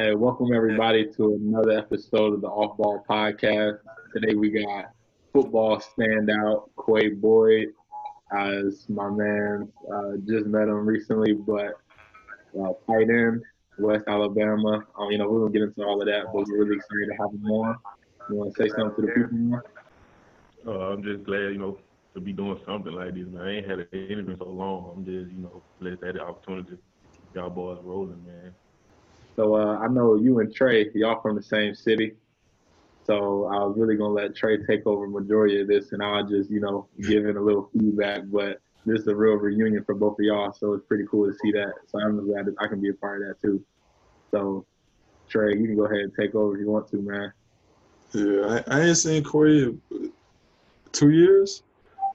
Hey, welcome everybody to another episode of the Off Ball Podcast. Today we got football standout Qua Boyd as my man. Uh, just met him recently, but uh, tight end, West Alabama. Um, you know, we're gonna get into all of that, but we're really excited to have him on. You want to say something to the people? Uh, I'm just glad, you know, to be doing something like this, man. I ain't had an interview in so long. I'm just, you know, blessed the opportunity. Y'all boys rolling, man. So uh, I know you and Trey, y'all from the same city. So I was really gonna let Trey take over majority of this, and I'll just you know give in a little feedback. But this is a real reunion for both of y'all, so it's pretty cool to see that. So I'm glad that I can be a part of that too. So Trey, you can go ahead and take over if you want to, man. Yeah, I, I ain't seen Corey two years.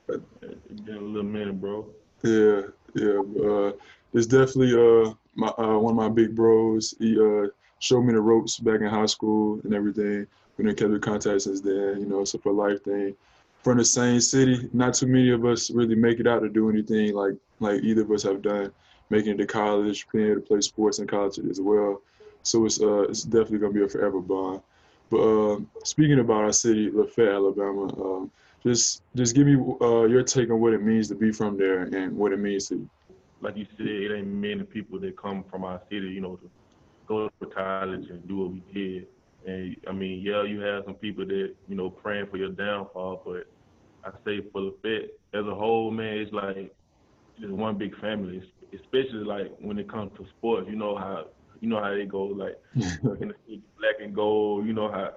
It's been a little minute, bro. Yeah, yeah. Uh, it's definitely uh my uh, one of my big bros. He uh showed me the ropes back in high school and everything. We didn't kept in contact since then. You know, it's a for life thing. From the same city, not too many of us really make it out to do anything like like either of us have done, making it to college, being able to play sports in college as well. So it's uh it's definitely gonna be a forever bond. But uh, speaking about our city, Lafayette, Alabama, um, just just give me uh, your take on what it means to be from there and what it means to. Like you said, it ain't many people that come from our city, you know, to go to college and do what we did. And I mean, yeah, you have some people that you know praying for your downfall, but I say for the Lafayette as a whole, man, it's like just one big family. Especially like when it comes to sports, you know how you know how they go like in the black and gold. You know how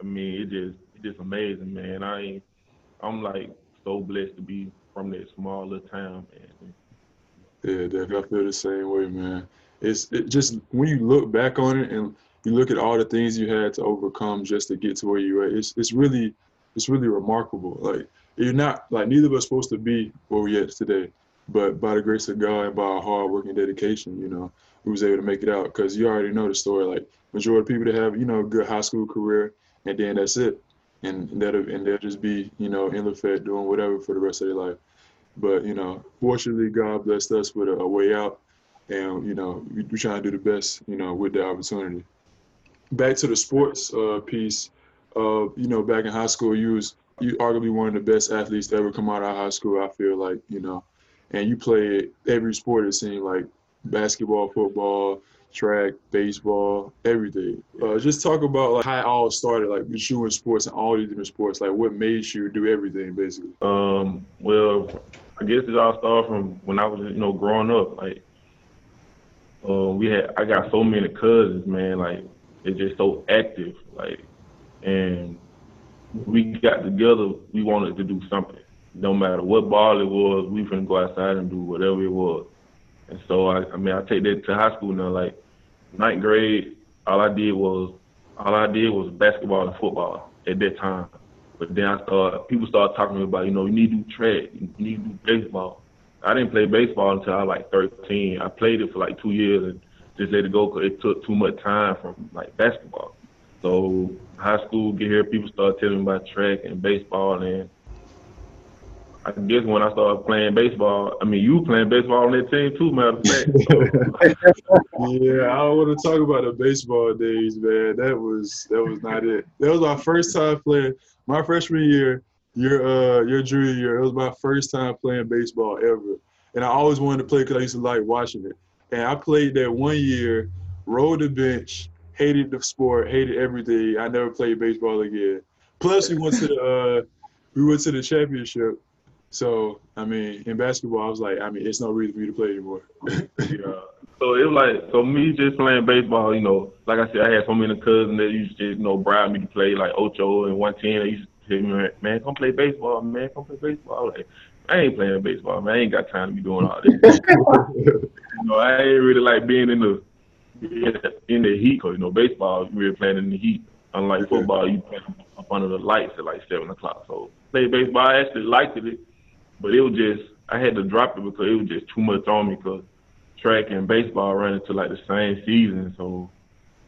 I mean, it just it's just amazing, man. I ain't I'm like so blessed to be from that small little town, man. Yeah, definitely. I feel the same way, man. It's it just when you look back on it and you look at all the things you had to overcome just to get to where you're at. It's it's really it's really remarkable. Like you're not like neither of us supposed to be where we're at today, but by the grace of God and by our hard work and dedication, you know, we was able to make it out. Cause you already know the story. Like majority of people that have you know a good high school career and then that's it and that and they'll just be you know in the Fed doing whatever for the rest of their life. But you know, fortunately, God blessed us with a, a way out, and you know we, are trying to do the best you know with the opportunity. Back to the sports uh, piece, uh, you know, back in high school, you was you arguably one of the best athletes to ever come out of high school. I feel like you know, and you played every sport. It seemed like basketball, football, track, baseball, everything. Uh, just talk about like how it all started, like with you in sports and all these different sports. Like what made you do everything, basically. Um. Well, I guess it all started from when I was, you know, growing up. Like, uh, we had, I got so many cousins, man. Like, they're just so active. Like, and we got together. We wanted to do something. No matter what ball it was, we finna go outside and do whatever it was. And so I, I mean, I take that to high school now. Like ninth grade, all I did was all I did was basketball and football at that time. But then I started, people started talking to me about, you know, you need to do track, you need to do baseball. I didn't play baseball until I was like 13. I played it for like two years and just let it go because it took too much time from like basketball. So high school, get here, people started telling me about track and baseball, and I guess when I started playing baseball, I mean, you playing baseball on that team too, matter of fact. yeah, I don't want to talk about the baseball days, man. That was that was not it. That was my first time playing. My freshman year, your uh your junior year, it was my first time playing baseball ever, and I always wanted to play because I used to like watching it. And I played that one year, rode the bench, hated the sport, hated everything. I never played baseball again. Plus, we went to the uh, we went to the championship so I mean, in basketball, I was like, I mean, it's no reason for you to play anymore. yeah. So it was like, so me just playing baseball, you know, like I said, I had so many cousins that used to, you know, bribe me to play like Ocho and 110. They used to tell me, man, come play baseball, man, come play baseball. I was like, I ain't playing baseball, man. I ain't got time to be doing all this. you know, I ain't really like being in the in the heat, cause you know, baseball, you really playing in the heat. Unlike football, you play up under the lights at like seven o'clock. So play baseball, I actually liked it but it was just I had to drop it because it was just too much on me because track and baseball ran into like the same season, so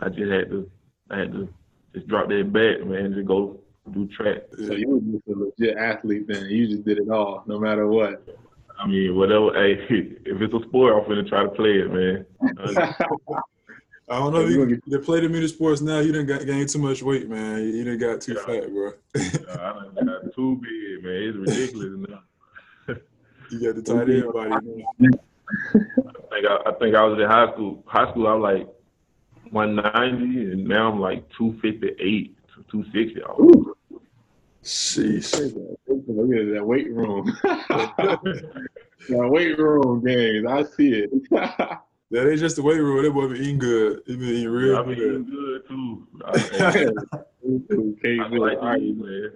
I just had to I had to just drop that bat, man, and just go do track. So you were just a legit athlete then. You just did it all, no matter what. I mean, whatever. Hey, if it's a sport, I'm gonna try to play it, man. I don't know. if you, you play the many sports now. You didn't got gain too much weight, man. You didn't got too Yeah. fat, bro. I done got too big, man. It's ridiculous now. You got the tight end body. Man. I think I, I think I was in high school. High school, I was like 190, and now I'm like 258 to 260. Ooh. Sheesh. Look at that weight room. that weight room games. I see it. That ain't just the weight room. That boy been eating good. He been eating real I've been good. eating good too. I, I, I like to eat, man.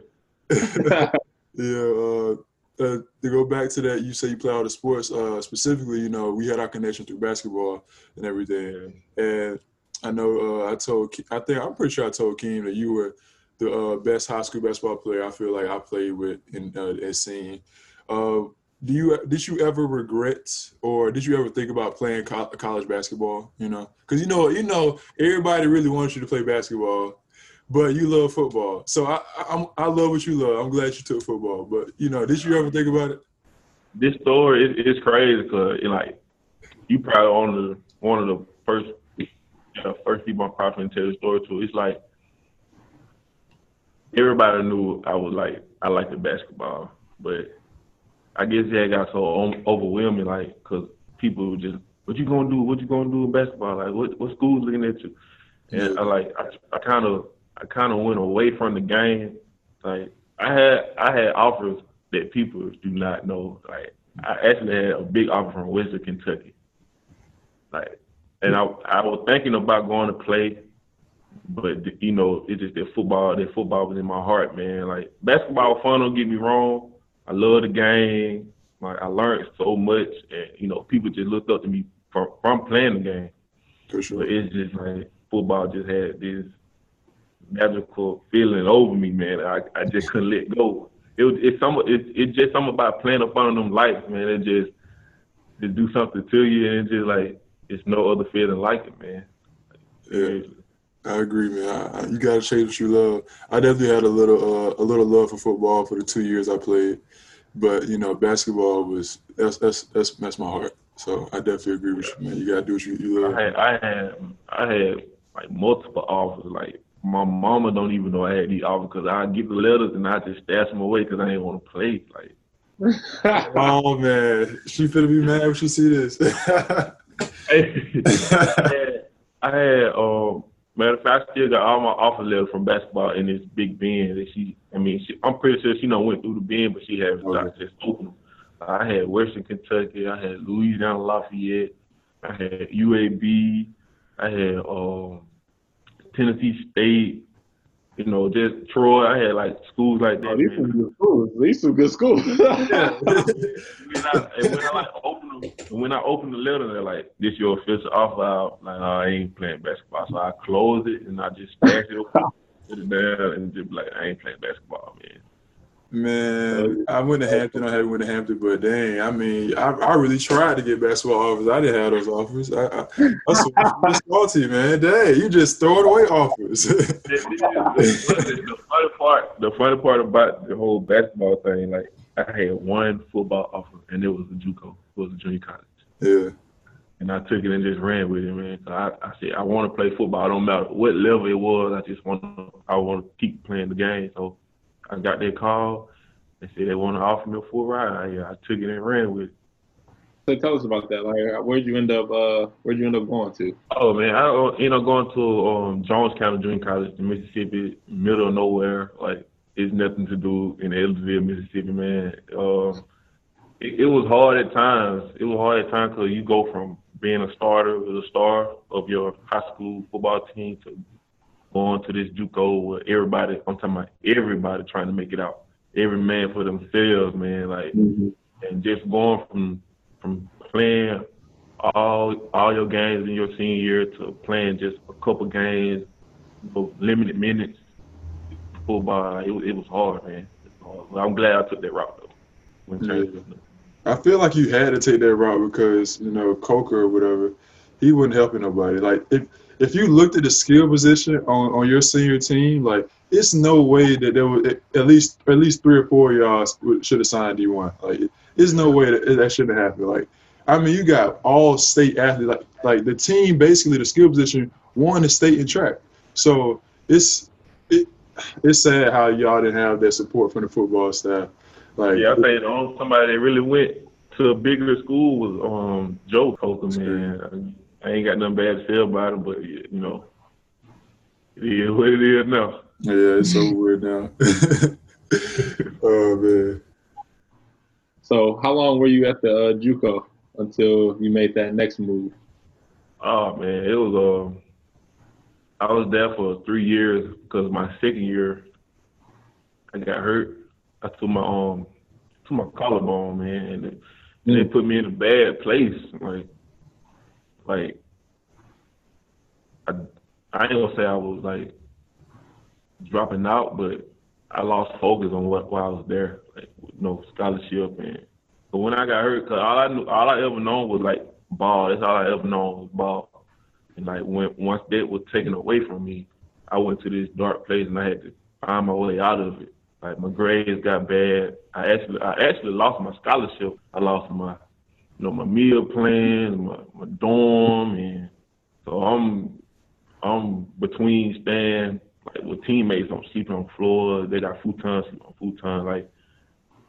Yeah, uh, uh, to go back to that, you say you play all the sports. Uh, specifically, you know, we had our connection through basketball and everything. And I know uh, I told, I think I'm pretty sure I told Keem that you were the uh, best high school basketball player I feel like I played with in uh, seen. Uh, do you did you ever regret or did you ever think about playing co- college basketball? You know, because you know you know everybody really wants you to play basketball, but you love football. So I, I I'm- I love what you love. I'm glad you took football. But you know, did you ever think about it? This story is it's crazy because it, like you probably one of the one of the first uh, first people I'm probably tell the story to. It's like everybody knew I was like I liked the basketball, but I guess that got so overwhelming, like because people were just, "What you gonna do? What you gonna do in basketball? Like what what school's looking at you?" And I like I, I kind of I kind of went away from the game. Like I had I had offers that people do not know. Like I actually had a big offer from Western Kentucky. Like, and I I was thinking about going to play, but you know it's just that football. That football was in my heart, man. Like basketball was fun. Don't get me wrong. I love the game. Like I learned so much, and you know people just looked up to me from from playing the game. For But sure. it's just like football just had this magical feeling over me, man. I, I just couldn't let go. It was it's some it's it's just something about playing up on them lights, man. It just to do something to you and it's just like it's no other feeling like it, man. Yeah. I agree, man. I, I, you gotta chase what you love. I definitely had a little, uh, a little love for football for the two years I played, but you know, basketball was that's that's that's that's my heart. So I definitely agree with you, man. You gotta do what you, you I love. had I had I had like multiple offers. Like my mama don't even know I had these offers because I get the letters and I just stash them away because I didn't want to play. Like Oh man, she finna be mad when she see this. I had, I had um matter of fact, I still got all my offer letters from basketball in this big bin that she. I mean, she, I'm pretty sure she know went through the bin, but she had Okay. just opened them. I had Western Kentucky, I had Louisiana Lafayette, I had UAB, I had um Tennessee State. You know, just Troy. I had like schools like that. Oh, these man. some good schools. These some good schools. when I, and when I like open the, when I open the letter, they're like, "This your official offer." out." Like, no, I ain't playing basketball, so I close it and I just stash it, open, put it down, and just like, "I ain't playing basketball, man." Man, oh, I went to oh, Hampton. I haven't went to Hampton, but dang, I mean, I, I really tried to get basketball offers. I didn't have those offers. I, I, that's that's salty, man. Dang, you just throwing away offers. the, the, the funny part, the funny part about the whole basketball thing, like I had one football offer, and it was a JUCO, it was a junior college. yeah, And I took it and just ran with it, man. So I, I said I want to play football. It don't matter what level it was. I just want to. I want to keep playing the game. So I got that call. They said they want to offer me a full ride. I, I took it and ran with it. so tell us about that. Like, where'd you end up? Uh, where'd you end up going to? Oh man, I uh, ended up going to um, Jones County Junior College in Mississippi, middle of nowhere. Like it's nothing to do in Ellisville, Mississippi, man. Um, it, it was hard at times. It was hard at times because you go from being a starter, a star of your high school football team, to going to this JUCO where everybody, I'm talking about everybody trying to make it out. Every man for themselves, man. Like mm-hmm. and just going from from playing all all your games in your senior year to playing just a couple games for limited minutes football, it, it was hard, man. Was hard. I'm glad I took that route though. I feel like you had to take that route because you know Coker or whatever, he wasn't helping nobody. Like if if you looked at the skill position on, on your senior team, like it's no way that there was at least at least three or four of y'all should have signed D one. Like there's no way that that shouldn't have happened. Like I mean, you got all state athletes. Like like the team, basically the skill position won the state in track. So it's it, it's sad how y'all didn't have that support from the football staff. Like yeah, I think the only somebody that really went to a bigger school was um Joe Coker, man. I, I ain't got nothing bad to say about him, but you know, it is what it is now. Yeah, it's so weird now. oh man. So, how long were you at the uh, JUCO until you made that next move? Oh man, it was um, I was there for three years because my second year, I got hurt. I took my um, took my collarbone, man, and they, mm. they put me in a bad place. Like, like, I, I ain't gonna say I was like dropping out, but I lost focus on what while I was there, like no scholarship and. But when I got hurt, cause all I knew, all I ever known was like ball. That's all I ever known was ball. And like when once that was taken away from me, I went to this dark place and I had to find my way out of it. Like my grades got bad. I actually I actually lost my scholarship. I lost my you know, my meal plan, my, my dorm and so I'm I'm between staying like with teammates, I'm sleeping on floor, they got futon, sleep on futon, like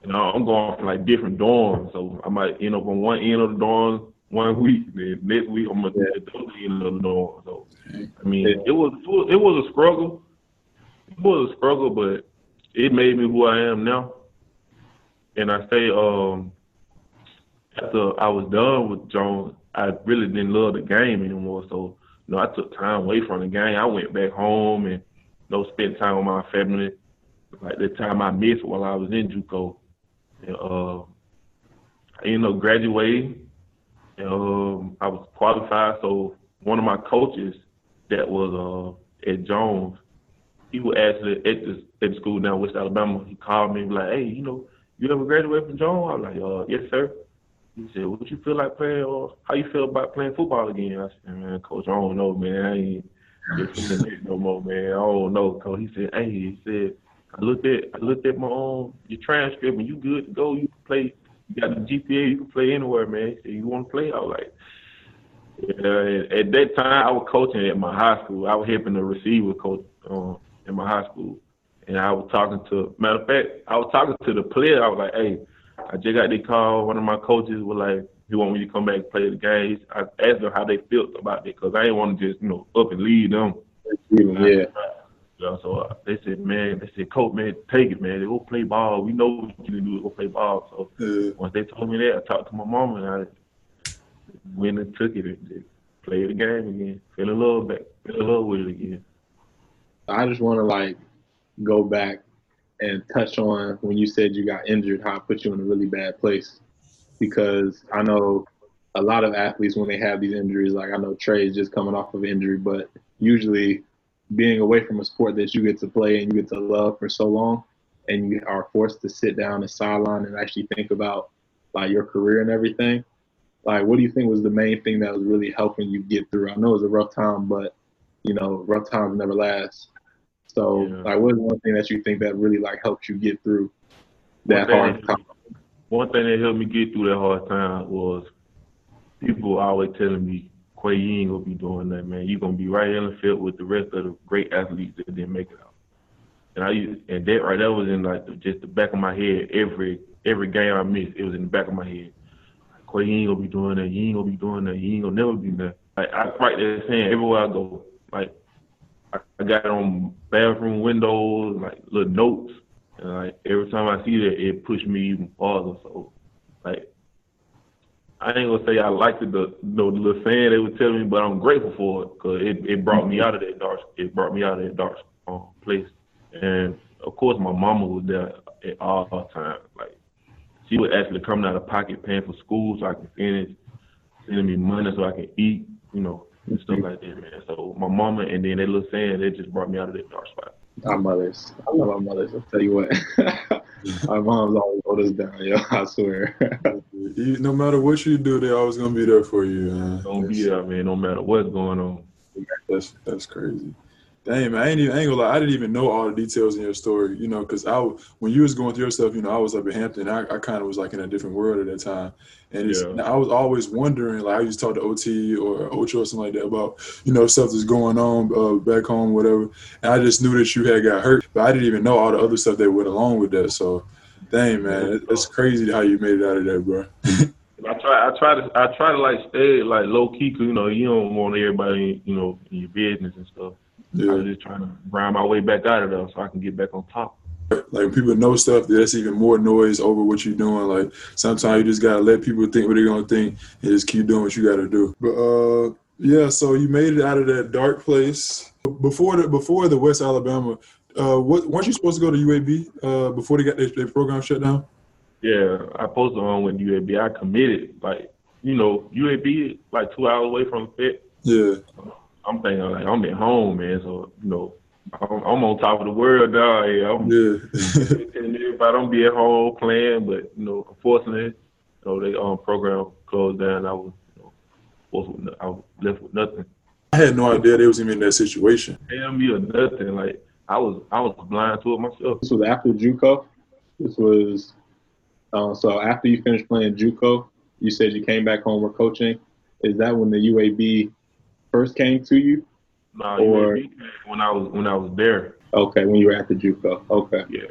you know, I'm going from like different dorms. So I might end up on one end of the dorm one week, then next week I'm gonna yeah. at the other end of the dorm. So I mean, it was it was a struggle. It was a struggle, but it made me who I am now. And I say, um, after I was done with Jones, I really didn't love the game anymore. So, you know, I took time away from the game. I went back home and, you know, spent time with my family. Like the time I missed while I was in JUCO. And, uh, I graduating. And, um, I was qualified. So one of my coaches that was uh, at Jones, he was actually at the at the school down West Alabama. He called me and was like, "Hey, you know, you ever graduated from Jones?" I was like, "Uh, yes, sir." He said, "What you feel like playing? Or how you feel about playing football again?" I said, "Man, coach, I don't know, man. I ain't feeling it no more, man. I don't know." Coach, he said, "Hey, he said." I looked at I looked at my own your transcript and you good to go. You can play. You got the GPA. You can play anywhere, man. He said, you want to play? I was like, yeah. At that time, I was coaching at my high school. I was helping the receiver coach um, in my high school, and I was talking to. Matter of fact, I was talking to the player. I was like, hey, I just got the call. One of my coaches was like, he want me to come back and play the games. I asked them how they felt about it because I didn't want to just you know up and leave them. Yeah. Yeah, so uh, they said, man, they said, coach, man, take it, man. They go play ball. We know what you can do. Go play ball. So yeah. once they told me that, I talked to my mom and I went and took it and played the game again. Fell in love back. Fell in love with it again. I just want to like go back and touch on when you said you got injured, how it put you in a really bad place. Because I know a lot of athletes when they have these injuries, like I know Trey's just coming off of injury, but usually being away from a sport that you get to play and you get to love for so long and you are forced to sit down and sideline and actually think about like your career and everything like what do you think was the main thing that was really helping you get through i know it was a rough time but you know rough times never last so yeah. like what is one thing that you think that really like helped you get through that one hard time one thing that helped me get through that hard time was people always telling me Qua, you ain't gonna be doing that, man. You're gonna be right in the field with the rest of the great athletes that didn't make it out. And I and that right that was in like the, just the back of my head. Every every game I missed, it was in the back of my head. Qua, you ain't gonna be doing that. You ain't gonna be doing that. You ain't gonna never be that. Like I right there saying everywhere I go, like I, got on bathroom windows, like little notes, and like every time I see that, it pushed me even farther. So like I ain't gonna say I liked the the, the little saying they were telling me, but I'm grateful for it because it, it brought me out of that dark it brought me out of that dark um, place. And of course, my mama was there at all times. Like she would actually come out of pocket paying for school so I can finish, sending me money so I can eat, you know, and stuff like that, man. So my mama and then that little saying it just brought me out of that dark spot. Our mothers, I love our mothers. I'll tell you what. Our moms always hold us down, yo. I swear. no matter what you do, they're always gonna be there for you. Man. Don't be there, man. No matter what's going on. That's that's crazy. Dang man, I ain't even I ain't gonna lie. I didn't even know all the details in your story, you know, because I when you was going through your stuff, you know, I was up in Hampton. I, I kind of was like in a different world at that time, and Yeah. I was always wondering, like I used to talk to OT or Ocho or something like that about, you know, stuff that's going on uh, back home, whatever. And I just knew that you had got hurt, but I didn't even know all the other stuff that went along with that. So, dang man, it's crazy how you made it out of there, bro. I try, I try to, I try to like stay like low key, 'cause, you know, you don't want everybody, you know, in your business and stuff. I yeah. was just trying to grind my way back out of there so I can get back on top. like when people know stuff that's even more noise over what you're doing like sometimes you just gotta let people think what they're gonna think and just keep doing what you gotta do but uh yeah so you made it out of that dark place before the before the west alabama uh what weren't you supposed to go to uab uh before they got their, their program shut down Yeah, I posted on with UAB. I committed, like, you know, UAB like two hours away from Fit. yeah I'm thinking like I'm at home, man. So you know, I'm, I'm on top of the world now. Yeah, I'm yeah telling everybody I'm be at home playing, but you know, unfortunately, you know, they um program closed down. I was, you know, forced with, no- I was left with nothing. i had no idea they was even in that situation Tell me or nothing. Like I was, I was blind to it myself. This was after JUCO. This was uh, so after you finished playing JUCO, you said you came back home with coaching. Is that when the UAB first came to you? Nah, Or- when I was when I was there. Okay, when you were at the JUCO. Okay, Yeah,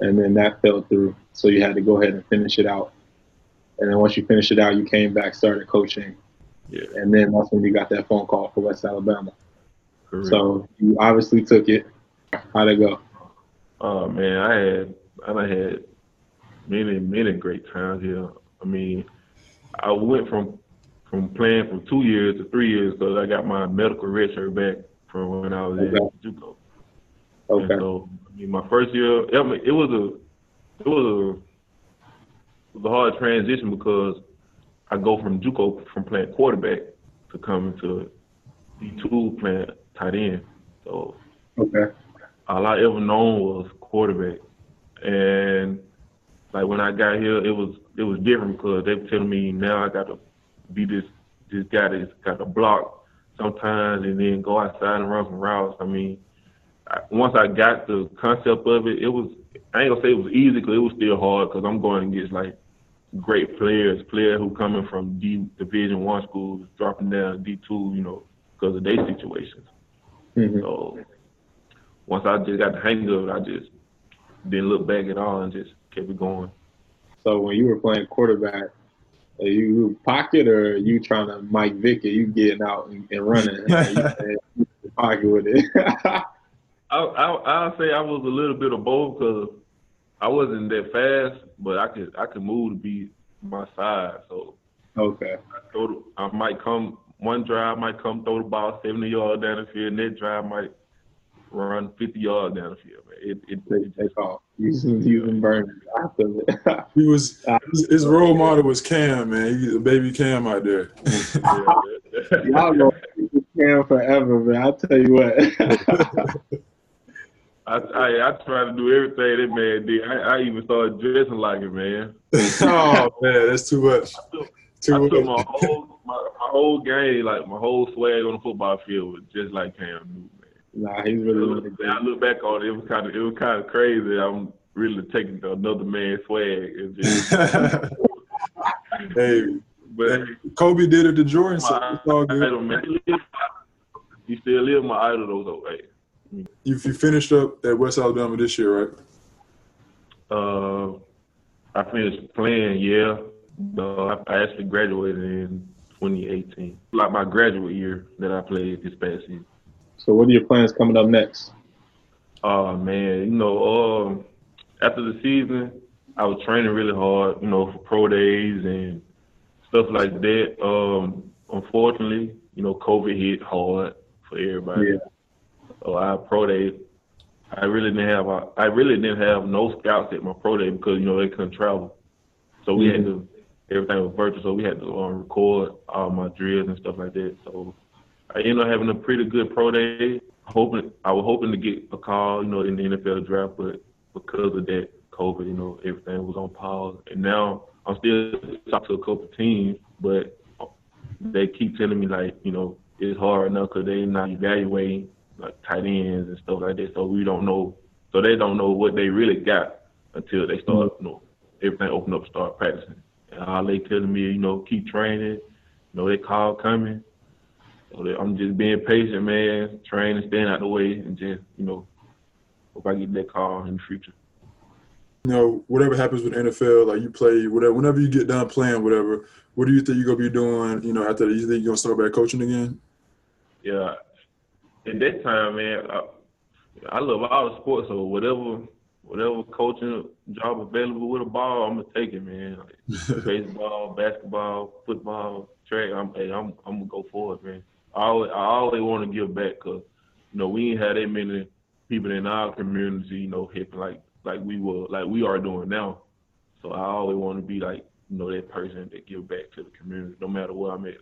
and then that fell through, so you had to go ahead and finish it out. And then once you finished it out, you came back, started coaching, yeah, and then that's when you got that phone call for West Alabama. correct. So you obviously took it. How'd it go? Oh man, I had I had many many great times here. I mean, I went from from playing for two years to three years because I got my medical red shirt back from when I was Okay. at JUCO. And Okay. so, I mean, my first year, I mean, it was a it was a it was a hard transition because I go from JUCO from playing quarterback to coming to D two playing tight end. So Okay. all I ever known was quarterback. And like when I got here, it was it was different because they were telling me now I got to be this this guy that's got to block sometimes and then go outside and run some routes. I mean, I, once I got the concept of it, it was I ain't gonna say it was easy because it was still hard because I'm going against like great players, players who coming from D Division One schools, dropping down to D two, you know, because of their situations. hmm So once I just got the hang of it, I just didn't look back at all and just kept it going. So when you were playing quarterback, are you pocket or are you trying to Mike Vick it? You getting out and, and running? and you saying, "You in the pocket with it. I, I I'll say I was a little bit of both because I wasn't that fast, but I could I could move to be my size. So okay. I, throw the, I might come one drive might come throw the ball seventy yards down the field, next drive might run fifty yards down the field. Man. It it, Take, it take off. Using using burn after it. he was uh, his, his role model was cam man he, baby cam out there yeah, Y'all gonna keep forever, man. I tell you what. I, I I try to do everything that man did. I, I even started dressing like it, man. oh man that's too much I too took much my whole my, my whole game, like my whole swag on the football field was just like Cam Newton, man. Nah, he's I really look, really I look back on it, it was kind of it was kind of crazy. I'm really taking another man's swag and just, hey but Kobe did it to Jordan, so it's all good. idol, man. He still live my idol though. So, hey, You, you finished up at West Alabama this year, right? uh, I finished playing, yeah. Uh, I actually graduated in 2018, like my graduate year that I played this past season. So what are your plans coming up next? Oh man, you know, um, after the season, I was training really hard, you know, for pro days and stuff like that. Um, unfortunately, you know, COVID hit hard for everybody. Yeah. So I pro day, I really didn't have, I really didn't have no scouts at my pro day because you know they couldn't travel. So we had to, everything was virtual. So we had to um, record all my drills and stuff like that. So I ended up having a pretty good pro day. Hoping I was hoping to get a call, you know, in the NFL draft, but because of that COVID, you know, everything was on pause. And now I'm still talking to a couple teams, but they keep telling me like, you know, it's hard enough because they're not evaluating like tight ends and stuff like that. So we don't know. So they don't know what they really got until they start, you know, everything open up, start practicing. And all they telling me, you know, keep training. You know, they call coming. So I'm just being patient, man. Training, staying out the way, and just, you know, hope I get that call in the future. You know, whatever happens with NFL, like you play, whatever. Whenever you get done playing, whatever, what do you think you're gonna be doing? You know, after that, you think you're gonna start back coaching again? Yeah, at that time, man, I, I love all the sports, so whatever whatever coaching job available with a ball, I'm gonna take it, man. Like baseball, basketball, football, track. I'm, hey, I'm, I'm gonna go for it, man. I always, I always want to give back, cause you know we ain't had that many people in our community, you know, helping like like we were, like we are doing now. So I always want to be like, you know, that person that give back to the community, no matter where I'm at.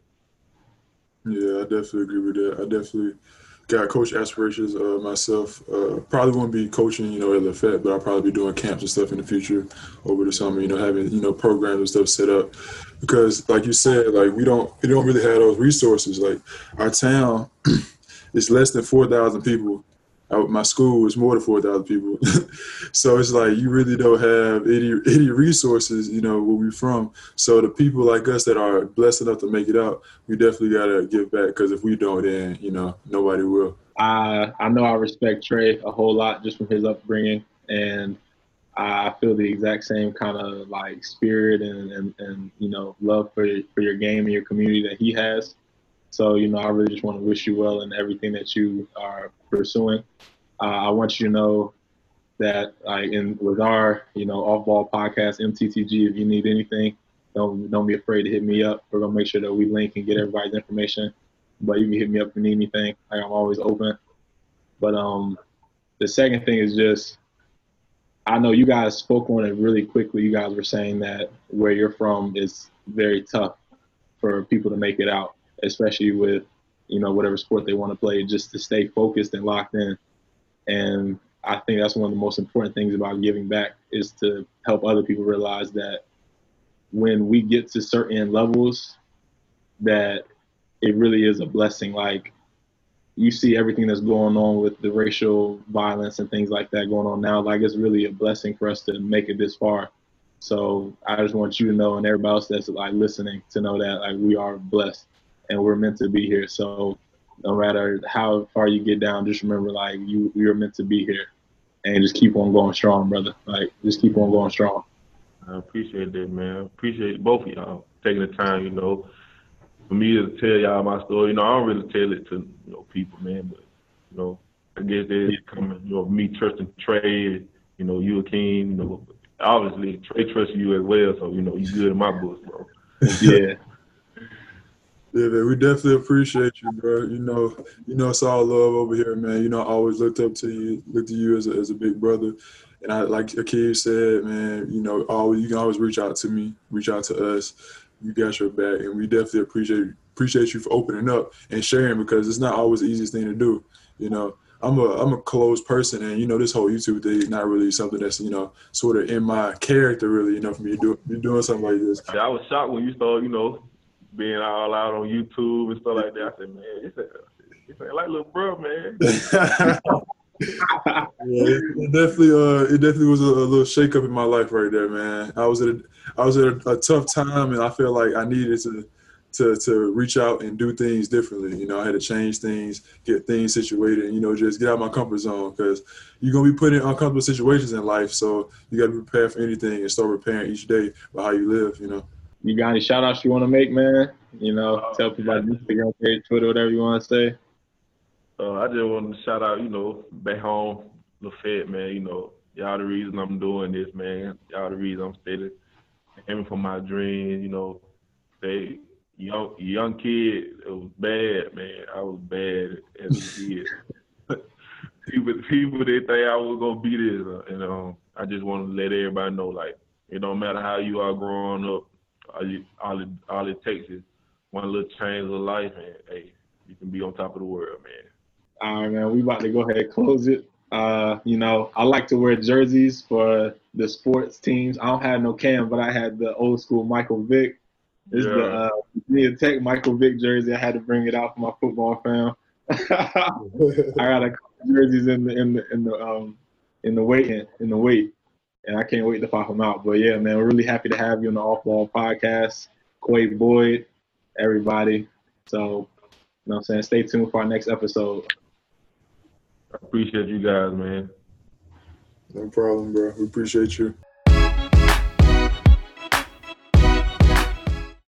Yeah, I definitely agree with that. I definitely got coach aspirations uh, myself. Uh, probably won't be coaching, you know, at Lafayette, but I'll probably be doing camps and stuff in the future over the summer. You know, having you know programs and stuff set up because, like you said, like we don't we don't really have those resources. Like our town is less than four thousand people, I, my school was more than 4,000 people. so it's like you really don't have any, any resources, you know, where we're from. So the people like us that are blessed enough to make it out, we definitely got to give back because if we don't, then, you know, nobody will. I, I know I respect Trey a whole lot just from his upbringing. And I feel the exact same kind of like spirit and, and, and you know, love for, for your game and your community that he has. So, you know, I really just want to wish you well in everything that you are pursuing. Uh, I want you to know that like in with our, you know, off ball podcast, MTTG, if you need anything, don't don't be afraid to hit me up. We're gonna make sure that we link and get everybody's information. But you can hit me up if you need anything. Like I'm always open. But um the second thing is just I know you guys spoke on it really quickly. You guys were saying that where you're from is very tough for people to make it out especially with you know whatever sport they want to play, just to stay focused and locked in. And I think that's one of the most important things about giving back is to help other people realize that when we get to certain levels, that it really is a blessing. Like you see everything that's going on with the racial violence and things like that going on now. Like it's really a blessing for us to make it this far. So I just want you to know, and everybody else that's like listening, to know that like we are blessed and we're meant to be here. So no matter how far you get down, just remember like you you're meant to be here, and just keep on going strong, brother. Like just keep on going strong. I appreciate that, man. Appreciate both of y'all taking the time, you know, for me to tell y'all my story. You know, I don't really tell it to you know people, man, but you know, I guess they coming, you know, me trusting Trey, you know, you a king, you know, obviously Trey trusts you as well, so you know, you good in my books, bro. yeah. Yeah, man, we definitely appreciate you, bro. You know, you know, it's all love over here, man. You know, I always looked up to you, looked to you as a, as a big brother. And I, like Akeem said, man, you know, always you can always reach out to me, reach out to us. You got your back, and we definitely appreciate appreciate you for opening up and sharing because it's not always the easiest thing to do. You know, I'm a I'm a closed person, and you know, this whole YouTube thing is not really something that's you know sort of in my character, really. You know, for me to do be doing something like this. I was shocked when you started, you know, being all out on YouTube and stuff like that. I said, man, it's, a, it's a, like little bro, man. yeah, it, definitely, uh, it definitely was a, a little shake up in my life right there, man. I was at a, I was at a, a, tough time, and I felt like I needed to, to, to reach out and do things differently. You know, I had to change things, get things situated, and you know, just get out of my comfort zone because you're gonna be put in uncomfortable situations in life. So you got to be prepared for anything and start preparing each day by how you live. You know you got any shout outs you want to make, man? You know, oh, tell people about Instagram page, Twitter, whatever you want to say. Uh, I just want to shout out, you know, back home, Lafayette, man. You know, y'all the reason I'm doing this, man. Y'all the reason I'm steady aiming for my dreams. You know, they young young kid, it was bad, man. I was bad as a kid. people, people they think I was gonna be this, uh, and um, I just want to let everybody know, like, it don't matter how you are growing up all, you, all, it, all it takes is one little change of life, and hey, you can be on top of the world, man. All right, man. We about to go ahead and close it. Uh, you know, I like to wear jerseys for the sports teams. I don't have no cam, but I had the old school Michael Vick. This yeah. is the uh, Virginia Tech Michael Vick jersey. I had to bring it out for my football fam. I got a couple jerseys in the in the in the um in the weight in the wait, and I can't wait to pop them out. But yeah, man, we're really happy to have you on the Off Ball Podcast, Qua Boyd, everybody. So, you know, what I'm saying, stay tuned for our next episode. I appreciate you guys, man. No problem, bro. We appreciate you.